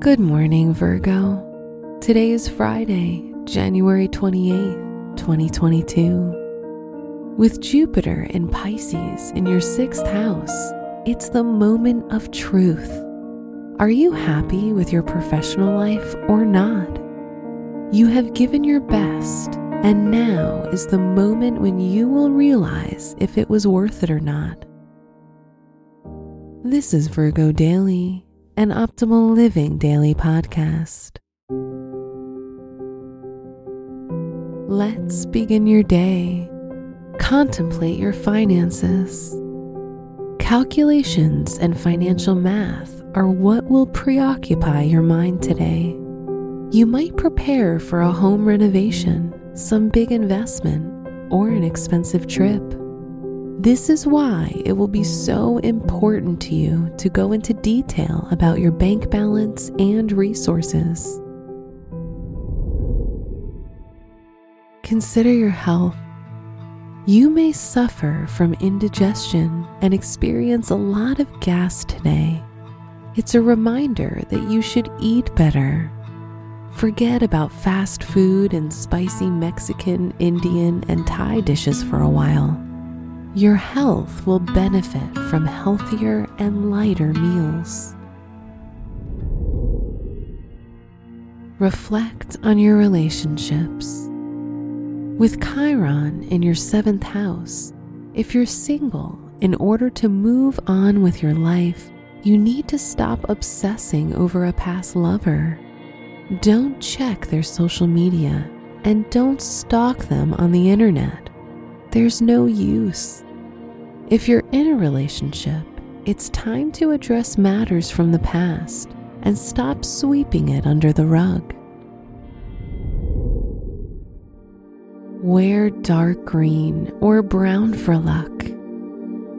Good morning, Virgo. Today is Friday, January 28th, 2022. With Jupiter in Pisces in your sixth house, it's the moment of truth. Are you happy with your professional life or not? You have given your best, and now is the moment when you will realize if it was worth it or not. This is Virgo Daily an optimal living daily podcast. Let's begin your day. Contemplate your finances. Calculations and financial math are what will preoccupy your mind today. You might prepare for a home renovation, some big investment, or an expensive trip. This is why it will be so important to you to go into detail about your bank balance and resources. Consider your health. You may suffer from indigestion and experience a lot of gas today. It's a reminder that you should eat better. Forget about fast food and spicy Mexican, Indian, and Thai dishes for a while your health will benefit from healthier and lighter meals. Reflect on your relationships. With Chiron in your seventh house, if you're single, in order to move on with your life, you need to stop obsessing over a past lover. Don't check their social media and don't stalk them on the internet there's no use. If you're in a relationship, it's time to address matters from the past and stop sweeping it under the rug. Wear dark green or brown for luck.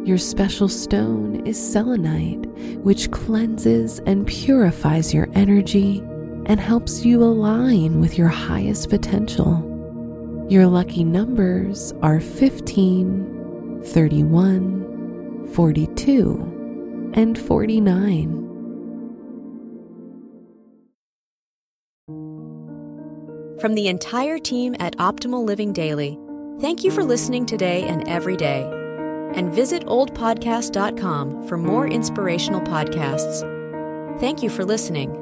Your special stone is selenite, which cleanses and purifies your energy and helps you align with your highest potential. Your lucky numbers are 15, 31, 42, and 49. From the entire team at Optimal Living Daily, thank you for listening today and every day. And visit oldpodcast.com for more inspirational podcasts. Thank you for listening.